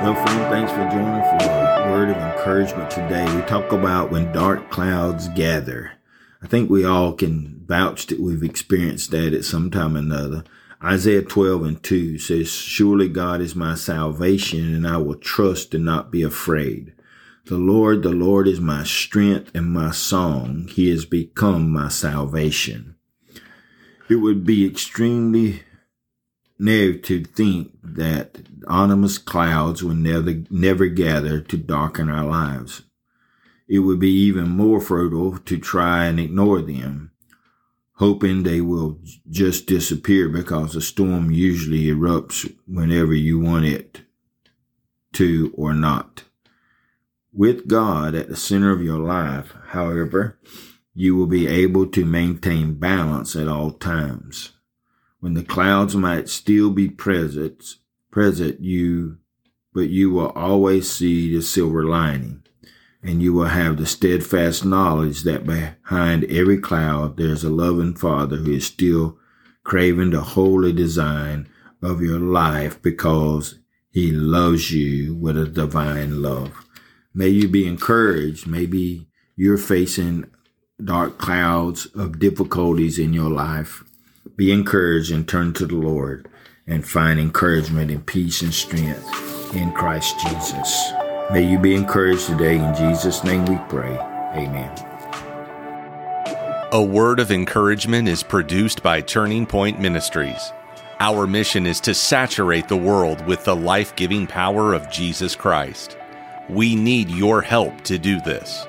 Well, friend, thanks for joining for a word of encouragement today. We talk about when dark clouds gather. I think we all can vouch that we've experienced that at some time or another. Isaiah 12 and 2 says, Surely God is my salvation, and I will trust and not be afraid. The Lord, the Lord is my strength and my song. He has become my salvation. It would be extremely negative to think that ominous clouds will never, never gather to darken our lives. It would be even more fertile to try and ignore them hoping they will just disappear because a storm usually erupts whenever you want it to or not. With God at the center of your life, however, you will be able to maintain balance at all times. When the clouds might still be present, present you, but you will always see the silver lining and you will have the steadfast knowledge that behind every cloud there's a loving Father who is still craving the holy design of your life because he loves you with a divine love. May you be encouraged. Maybe you're facing dark clouds of difficulties in your life. Be encouraged and turn to the Lord and find encouragement and peace and strength in Christ Jesus. May you be encouraged today. In Jesus' name we pray. Amen. A word of encouragement is produced by Turning Point Ministries. Our mission is to saturate the world with the life giving power of Jesus Christ. We need your help to do this.